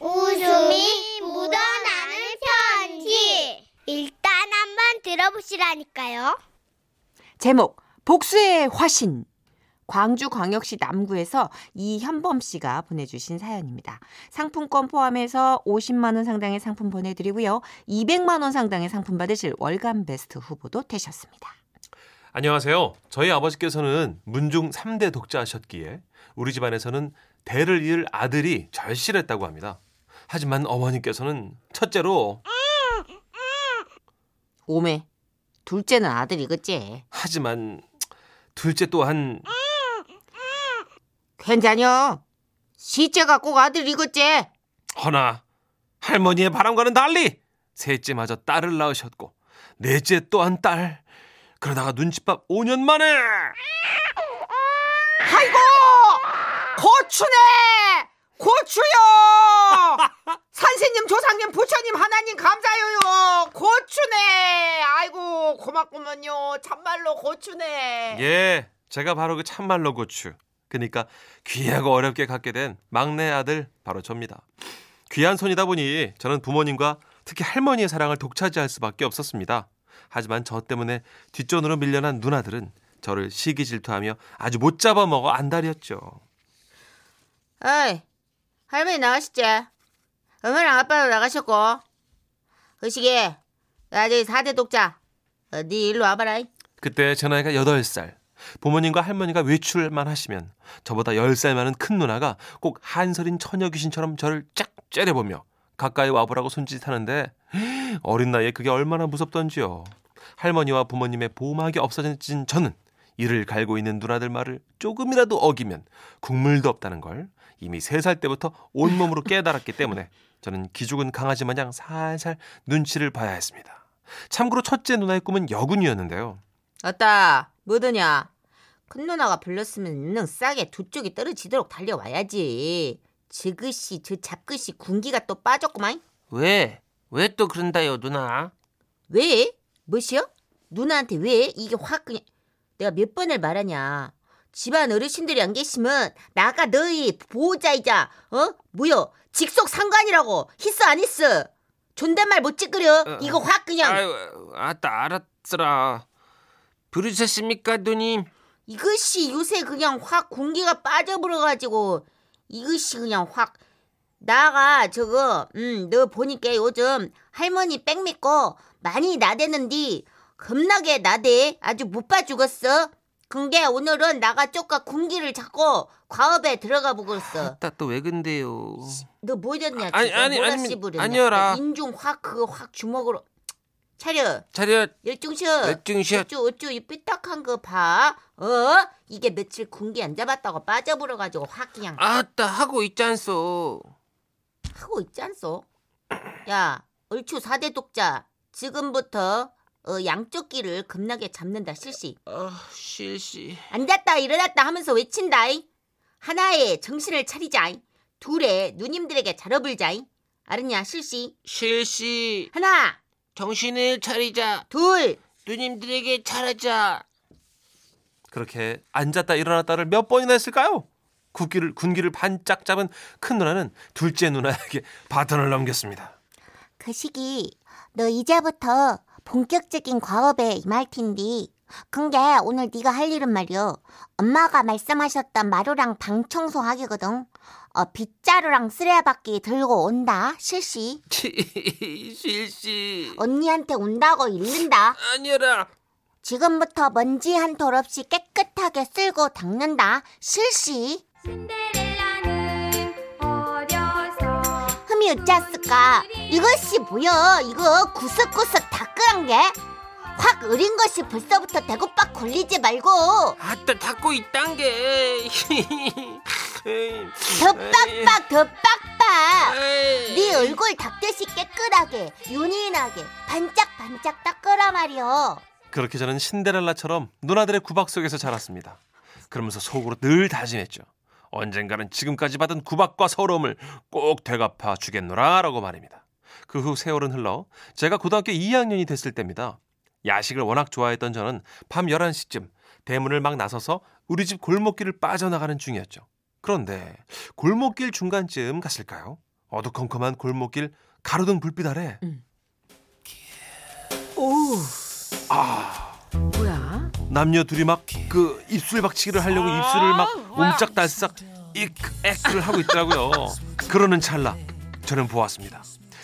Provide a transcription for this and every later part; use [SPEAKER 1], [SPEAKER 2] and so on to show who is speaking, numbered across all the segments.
[SPEAKER 1] 웃음이 묻어나는 편지. 일단 한번 들어보시라니까요.
[SPEAKER 2] 제목 복수의 화신. 광주광역시 남구에서 이현범 씨가 보내주신 사연입니다. 상품권 포함해서 50만 원 상당의 상품 보내드리고요. 200만 원 상당의 상품 받으실 월간 베스트 후보도 되셨습니다.
[SPEAKER 3] 안녕하세요. 저희 아버지께서는 문중 3대 독자하셨기에 우리 집안에서는 대를 이을 아들이 절실했다고 합니다. 하지만 어머니께서는 첫째로
[SPEAKER 2] 오메, 둘째는 아들이겠지.
[SPEAKER 3] 하지만 둘째 또한
[SPEAKER 2] 괜찮여. 시째가 꼭 아들이겠지.
[SPEAKER 3] 허나 할머니의 바람과는 달리 셋째마저 딸을 낳으셨고 넷째 또한 딸 그러다가 눈칫밥 5년 만에
[SPEAKER 2] 아이고! 고추네! 고추요! 선생님, 조상님, 부처님, 하나님 감사해요. 고추네! 아이고, 고맙구먼요. 참말로 고추네.
[SPEAKER 3] 예 제가 바로 그 참말로 고추 그러니까 귀하고 어렵게 갖게 된 막내 아들 바로 접니다. 귀한 손이다 보니 저는 부모님과 특히 할머니의 사랑을 독차지할 수밖에 없었습니다. 하지만 저 때문에 뒷전으로 밀려난 누나들은 저를 시기 질투하며 아주 못 잡아먹어 안달이었죠.
[SPEAKER 2] 어이, 할머니 나가셨지? 엄마랑 아빠도 나가셨고. 의식이, 나저기 4대 독자. 어디 일로 와봐라.
[SPEAKER 3] 그때 제 나이가 8살. 부모님과 할머니가 외출만 하시면 저보다 10살 많은 큰 누나가 꼭 한설인 처녀 귀신처럼 저를 쫙 째려보며 가까이 와보라고 손짓하는데 어린 나이에 그게 얼마나 무섭던지요. 할머니와 부모님의 보호막이 없어진 저는 이를 갈고 있는 누나들 말을 조금이라도 어기면 국물도 없다는 걸 이미 3살 때부터 온몸으로 깨달았기 때문에 저는 기죽은 강아지 마냥 살살 눈치를 봐야 했습니다. 참고로 첫째 누나의 꿈은 여군이었는데요.
[SPEAKER 2] 어따, 뭐더냐? 큰 누나가 불렀으면 있는 싸게 두 쪽이 떨어지도록 달려와야지. 지그시, 저 잡그시 군기가 또 빠졌구만.
[SPEAKER 4] 왜? 왜 또 그런다요, 누나?
[SPEAKER 2] 왜? 뭐시여? 누나한테 왜? 이게 확 그냥 내가 몇 번을 말하냐. 집안 어르신들이 안 계시면 나가 너희 보호자이자 어? 뭐여? 직속 상관이라고 히스 안 히스? 존댓말 못 찌끄려. 이거 확 그냥
[SPEAKER 4] 아유, 아따 알았더라. 부르셨습니까, 누님?
[SPEAKER 2] 이것이 요새 그냥 확 공기가 빠져버려가지고 이것이 그냥 확 나가 저거 음 너 보니까 요즘 할머니 백 믿고 많이 나대는디 겁나게 나대 아주 못 봐 죽었어 근게 오늘은 나가 쪽가 군기를 잡고 과업에 들어가 보고 있어
[SPEAKER 4] 아따 또왜 근데요?
[SPEAKER 2] 너 뭐였냐
[SPEAKER 4] 아니, 아니, 아니, 아니여라.
[SPEAKER 2] 인중 확 그거 확 주먹으로 차려
[SPEAKER 4] 차렷
[SPEAKER 2] 열중샷
[SPEAKER 4] 열중샷.
[SPEAKER 2] 어쭈 어쭈 이 삐딱한 거 봐. 어? 이게 며칠 군기 안 잡았다고 빠져버려 가지고 확 그냥
[SPEAKER 4] 아따 하고 있잖소.
[SPEAKER 2] 하고 있지 않소? 야, 얼추 4대 독자. 지금부터 어, 양쪽 귀를 겁나게 잡는다 실시.
[SPEAKER 4] 아 실시.
[SPEAKER 2] 앉았다 일어났다 하면서 외친다이. 하나에 정신을 차리자이. 둘에 누님들에게 잘 어불자이. 알았냐 실시.
[SPEAKER 4] 실시.
[SPEAKER 2] 하나,
[SPEAKER 4] 정신을 차리자.
[SPEAKER 2] 둘,
[SPEAKER 4] 누님들에게 잘하자.
[SPEAKER 3] 그렇게 앉았다 일어났다를 몇 번이나 했을까요? 군기를, 군기를 반짝 잡은 큰 누나는 둘째 누나에게 바톤을 넘겼습니다.
[SPEAKER 5] 그 시기 너 이제부터 본격적인 과업에 임할 텐디. 근게 오늘 네가 할 일은 말이여. 엄마가 말씀하셨던 마루랑 방 청소하기거든. 어, 빗자루랑 쓰레받기 들고 온다. 실시.
[SPEAKER 4] 실시.
[SPEAKER 5] 언니한테 온다고 잃는다.
[SPEAKER 4] 아니라.
[SPEAKER 5] 지금부터 먼지 한 톨 없이 깨끗하게 쓸고 닦는다. 실시. 흠이 어쩌을까 이것이 뭐여? 이거 구석구석 닦으란 게? 확 어린 것이 벌써부터 대구박 굴리지 말고
[SPEAKER 4] 아따 닫고 있단 게.
[SPEAKER 5] 더 빡빡 더 빡빡
[SPEAKER 4] 에이.
[SPEAKER 5] 네 얼굴 닦듯이 깨끗하게 윤인하게 반짝반짝 닦으라 말이여
[SPEAKER 3] 그렇게 저는 신데렐라처럼 누나들의 구박 속에서 자랐습니다. 그러면서 속으로 늘 다짐했죠. 언젠가는 지금까지 받은 구박과 서러움을 꼭 되갚아 주겠노라 라고 말입니다. 그 후 세월은 흘러 제가 고등학교 2학년이 됐을 때입니다. 야식을 워낙 좋아했던 저는 밤 11시쯤 대문을 막 나서서 우리 집 골목길을 빠져나가는 중이었죠. 그런데 골목길 중간쯤 갔을까요? 어두컴컴한 골목길 가로등 불빛 아래
[SPEAKER 6] 오. 아. 뭐야?
[SPEAKER 3] 남녀 둘이 막 그 입술 박치기를 하려고 입술을 막 옴짝달싹 익액을 하고 있더라고요. 그러는 찰나 저는 보았습니다.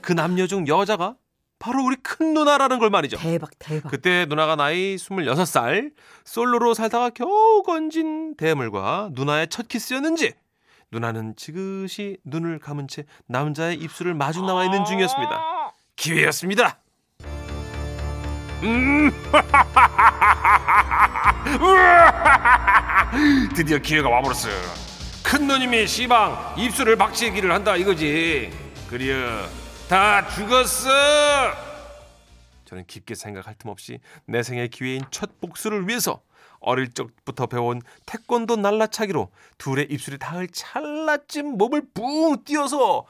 [SPEAKER 3] 그 남녀 중 여자가 바로 우리 큰 누나라는 걸 말이죠.
[SPEAKER 6] 대박 대박.
[SPEAKER 3] 그때 누나가 나이 26살 솔로로 살다가 겨우 건진 대물과 누나의 첫 키스였는지 누나는 지그시 눈을 감은 채 남자의 입술을 마주 나와 있는 중이었습니다. 기회였습니다. 음. 드디어 기회가 와버렸어. 큰 누님이 시방 입술을 박치기를 한다 이거지. 그리어 다 죽었어. 저는 깊게 생각할 틈 없이 내 생의 기회인 첫 복수를 위해서 어릴 적부터 배운 태권도 날라차기로 둘의 입술이 닿을 찰나쯤 몸을 붕 띄어서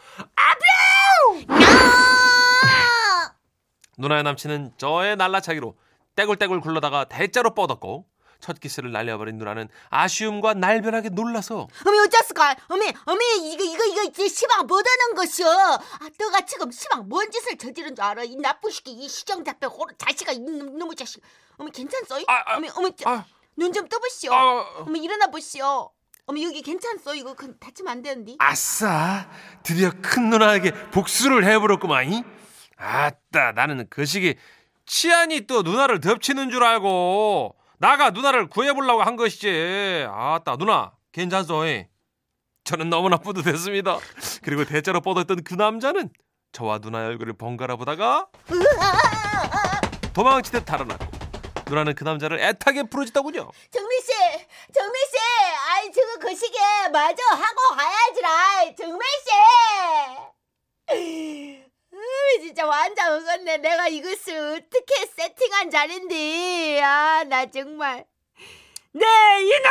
[SPEAKER 3] 누나의 남친은 저의 날라차기로 떼굴떼굴 굴러다가 대자로 뻗었고 첫 키스를 날려버린 누나는 아쉬움과 날벼락에 놀라서
[SPEAKER 2] 어미 어쩌스까? 어미 어미 이거 이거 이거 이제 시방 뭐하는 것이여? 아 너가 지금 시방 뭔 짓을 저지른 줄 알아? 이 나쁜 새끼 이 시정잡배 호로 자식아 이놈 놈의 자식. 어미 괜찮소?
[SPEAKER 3] 아, 아,
[SPEAKER 2] 어미 어미
[SPEAKER 3] 아,
[SPEAKER 2] 눈좀 떠보시오.
[SPEAKER 3] 아,
[SPEAKER 2] 어미 일어나 보시오. 어미 여기 괜찮소? 이거 그, 다치면 안 되는데.
[SPEAKER 3] 아싸 드디어 큰 누나에게 복수를 해버렸구만 아따 나는 그 시기 치안이 또 누나를 덮치는 줄 알고 나가 누나를 구해보려고 한 것이지. 아따 누나 괜찮소? 저는 너무나 뿌듯했습니다. 그리고 대자로 뻗었던 그 남자는 저와 누나의 얼굴을 번갈아 보다가 도망치듯 달아났고 누나는 그 남자를 애타게 부르짖더군요.
[SPEAKER 2] 정민 씨, 정민 씨, 아이 저거 그 시계 마저 하고 가야지라, 정민 씨. 으, 진짜 완전 억었네. 내가 이것을 어떻게 세팅한 자리인데, 아, 나 정말.
[SPEAKER 6] 네 이놈!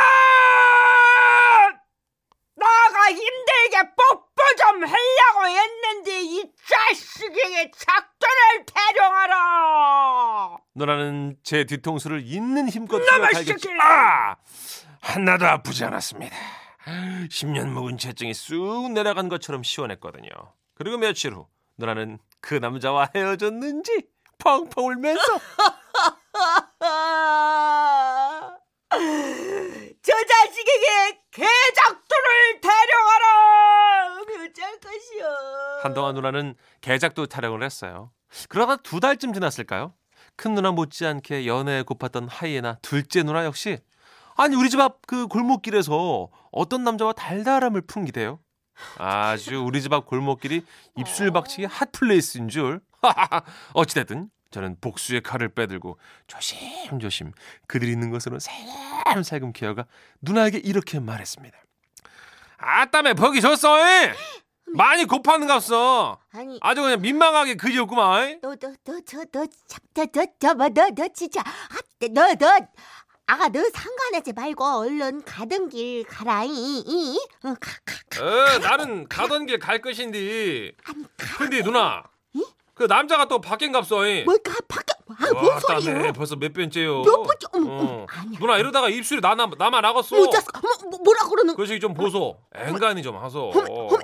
[SPEAKER 6] 나가 힘들게 뽀뽀 좀 하려고 했는데 이 자식에게 작전을 대령하라.
[SPEAKER 3] 누나는 제 뒤통수를 있는 힘껏.
[SPEAKER 6] 새끼!
[SPEAKER 3] 아! 하나도 아프지 않았습니다. 10년 묵은 채증이 쑥 내려간 것처럼 시원했거든요. 그리고 며칠 후 누나는 그 남자와 헤어졌는지 펑펑 울면서
[SPEAKER 6] 저 자식에게 대령하라.
[SPEAKER 2] 어미 어쩔 것이오.
[SPEAKER 3] 한동안 누나는 개작도 타령을 했어요. 그러다 두 달쯤 지났을까요? 큰 누나 못지않게 연애에 고팠던 하이에나 둘째 누나 역시 아니 우리 집 앞 그 골목길에서 어떤 남자와 달달함을 풍기대요. 아주 우리 집 앞 골목길이 입술 박치기 핫플레이스인 줄. 어찌됐든 저는 복수의 칼을 빼들고 조심조심 그들이 있는 곳으로 살금살금 기어가 누나에게 이렇게 말했습니다. 아따매 보기 좋소. 이? 많이 고팠는갑서.
[SPEAKER 2] 아니,
[SPEAKER 3] 아주 그냥 민망하게 그지였구만.
[SPEAKER 2] 너, 너, 너, 저, 너, 참, 너, 너, 저, 뭐, 너, 너, 진짜, 아, 너, 너, 아가, 너 상관하지 말고 얼른 가던 길 가라, 이, 이, 어, 가, 가,
[SPEAKER 3] 어, 나는 가던 길 갈 것인데. 근데 누나, 그 남자가 또 바뀐갑서. 이.
[SPEAKER 2] 뭐, 가, 밖에, 아, 뭔
[SPEAKER 3] 와,
[SPEAKER 2] 소리요?
[SPEAKER 3] 따네. 벌써 몇 번째요.
[SPEAKER 2] 몇 번째, 어머,
[SPEAKER 3] 어.
[SPEAKER 2] 아니야.
[SPEAKER 3] 누나 이러다가 입술이 나, 나, 나만 나갔어.
[SPEAKER 2] 뭐, 어쩌, 뭐, 뭐, 뭐라 그러는,
[SPEAKER 3] 그 시기 좀 보소. 앵간히 좀 하소.
[SPEAKER 2] 어머.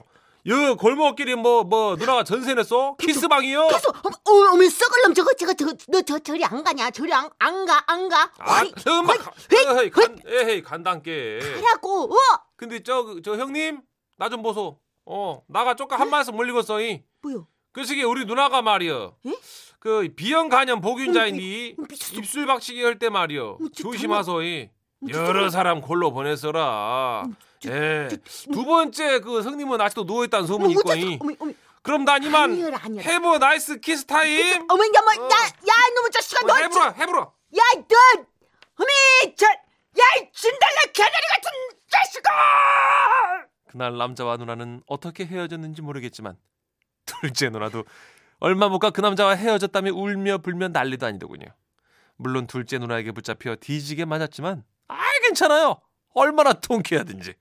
[SPEAKER 3] 여 골목길이 뭐, 뭐, 누나가 전세 냈어? 키스방이요?
[SPEAKER 2] 그래서, 어머, 어머, 어머, 썩을 놈, 저거, 저거, 저거, 너, 저, 저리 안 가냐? 저리 안, 안 가, 안 가?
[SPEAKER 3] 아,
[SPEAKER 2] 어이,
[SPEAKER 3] 엄마,
[SPEAKER 2] 어이,
[SPEAKER 3] 에헤이, 간, 에헤이, 간단께.
[SPEAKER 2] 가라고, 어?
[SPEAKER 3] 근데 저, 저 형님, 나 좀 보소. 어, 나가 조금 한 말씀 올리겠어. 이.
[SPEAKER 2] 뭐요?
[SPEAKER 3] 그 시기 우리 누나가 말이여.
[SPEAKER 2] 에?
[SPEAKER 3] 그 B형 간염
[SPEAKER 2] 어, 미쳤어.
[SPEAKER 3] 입술 박치기 할 때 말이여.
[SPEAKER 2] 저
[SPEAKER 3] 조심하소. 이.
[SPEAKER 2] 저
[SPEAKER 3] 여러 사람 골로 보냈어라. 예. 두 번째 그 성님은 아직도 누워 있다는 소문이.
[SPEAKER 2] 어머, 어머,
[SPEAKER 3] 그럼 난 이만. have nice kiss time.
[SPEAKER 2] 어머, 야, 뭐,
[SPEAKER 3] 어.
[SPEAKER 2] 야, 야, 이놈의 자식아, 너,
[SPEAKER 3] 해브라 해브라.
[SPEAKER 2] 야, 너, 어미, 저, 야, 이 진달래 개나리 같은 자식아!
[SPEAKER 3] 그날 남자와 누나는 어떻게 헤어졌는지 모르겠지만 둘째 누나도 얼마 못 가 그 남자와 헤어졌다며 울며 불며 난리도 아니더군요. 물론 둘째 누나에게 붙잡혀 뒤지게 맞았지만 아 괜찮아요. 얼마나 통쾌하든지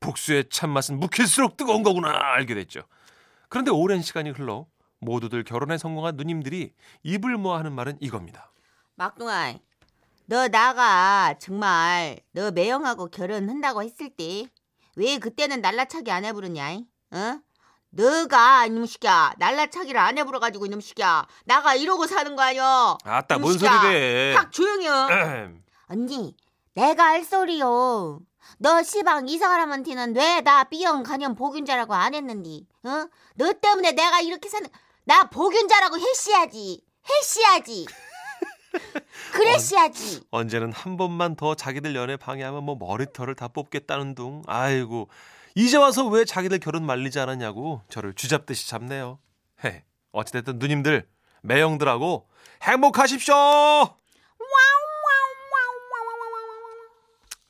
[SPEAKER 3] 복수의 참맛은 묵힐수록 뜨거운 거구나 알게 됐죠. 그런데 오랜 시간이 흘러 모두들 결혼에 성공한 누님들이 입을 모아 하는 말은 이겁니다.
[SPEAKER 2] 막둥아, 너 나가 정말 너 매형하고 결혼한다고 했을 때 왜 그때는 날라차기 안 해부르냐? 어?
[SPEAKER 7] 너가 이놈 시끼야 날라차기를 안 해버려가지고 이놈 시끼야 나가 이러고 사는 거 아니여
[SPEAKER 3] 아따 뭔. 소리래?
[SPEAKER 7] 확 조용히 어.
[SPEAKER 5] 언니, 내가 할 소리요. 너 시방 이 사람한테는 왜 나 B형 간염 복균자라고 안 했는디? 어? 너 때문에 내가 이렇게 사는 나 복균자라고 해시야지. 해시야지. 그래시야지.
[SPEAKER 3] 언제는 한 번만 더 자기들 연애 방해하면 뭐 머리털을 다 뽑겠다는 둥. 아이고 이제 와서 왜 자기들 결혼 말리지 않았냐고 저를 쥐잡듯이 잡네요. 헤 어찌됐든 누님들 매형들하고 행복하십시오.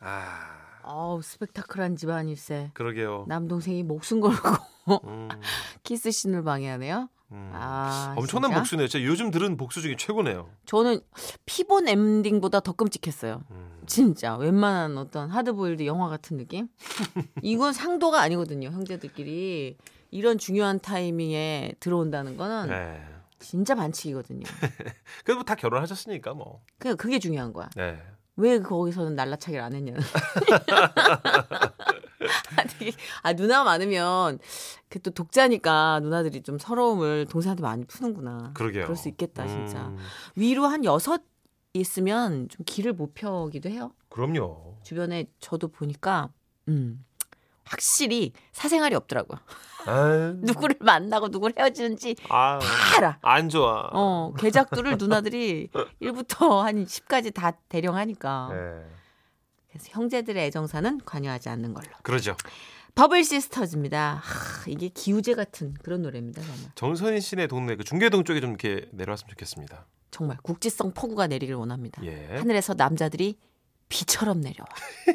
[SPEAKER 3] 아
[SPEAKER 2] 어우 스펙타클한 집안일세.
[SPEAKER 3] 그러게요.
[SPEAKER 2] 남동생이 목숨 걸고
[SPEAKER 3] 음,
[SPEAKER 2] 키스신을 방해하네요.
[SPEAKER 3] 음.
[SPEAKER 2] 아
[SPEAKER 3] 엄청난
[SPEAKER 2] 진짜?
[SPEAKER 3] 복수네요. 진짜 요즘 들은 복수 중에 최고네요.
[SPEAKER 2] 저는 피본 엔딩보다 더 끔찍했어요.
[SPEAKER 3] 음.
[SPEAKER 2] 진짜 웬만한 어떤 하드보일드 영화 같은 느낌? 이건 상도가 아니거든요. 형제들끼리 이런 중요한 타이밍에 들어온다는 거는
[SPEAKER 3] 네.
[SPEAKER 2] 진짜 반칙이거든요.
[SPEAKER 3] 그래도 뭐다 결혼하셨으니까 뭐.
[SPEAKER 2] 그 그게 중요한 거야.
[SPEAKER 3] 네.
[SPEAKER 2] 왜 거기서는 날라차기를 안 했냐는. 아, 되게, 아, 누나 많으면, 그 또 독자니까 누나들이 좀 서러움을 동생한테 많이 푸는구나.
[SPEAKER 3] 그러게요.
[SPEAKER 2] 그럴 수 있겠다, 진짜.
[SPEAKER 3] 음,
[SPEAKER 2] 위로 한 여섯 있으면 좀 길을 못 펴기도 해요.
[SPEAKER 3] 그럼요.
[SPEAKER 2] 주변에 저도 보니까, 음, 확실히 사생활이 없더라고요. 누구를 만나고 누구를 헤어지는지
[SPEAKER 3] 아,
[SPEAKER 2] 다 알아.
[SPEAKER 3] 안 좋아.
[SPEAKER 2] 어, 계작들을 누나들이 1부터 한 10까지 다 대령 하니까.
[SPEAKER 3] 네.
[SPEAKER 2] 그래서 형제들의 애정사는 관여하지 않는 걸로.
[SPEAKER 3] 그러죠.
[SPEAKER 2] 버블 시스터즈입니다. 하, 이게 기우제 같은 그런 노래입니다. 정말.
[SPEAKER 3] 정선희 씨네 동네 그 중계동 쪽에 좀 이렇게 내려왔으면 좋겠습니다.
[SPEAKER 2] 정말 국지성 폭우가 내리길 원합니다.
[SPEAKER 3] 예.
[SPEAKER 2] 하늘에서 남자들이 비처럼 내려와.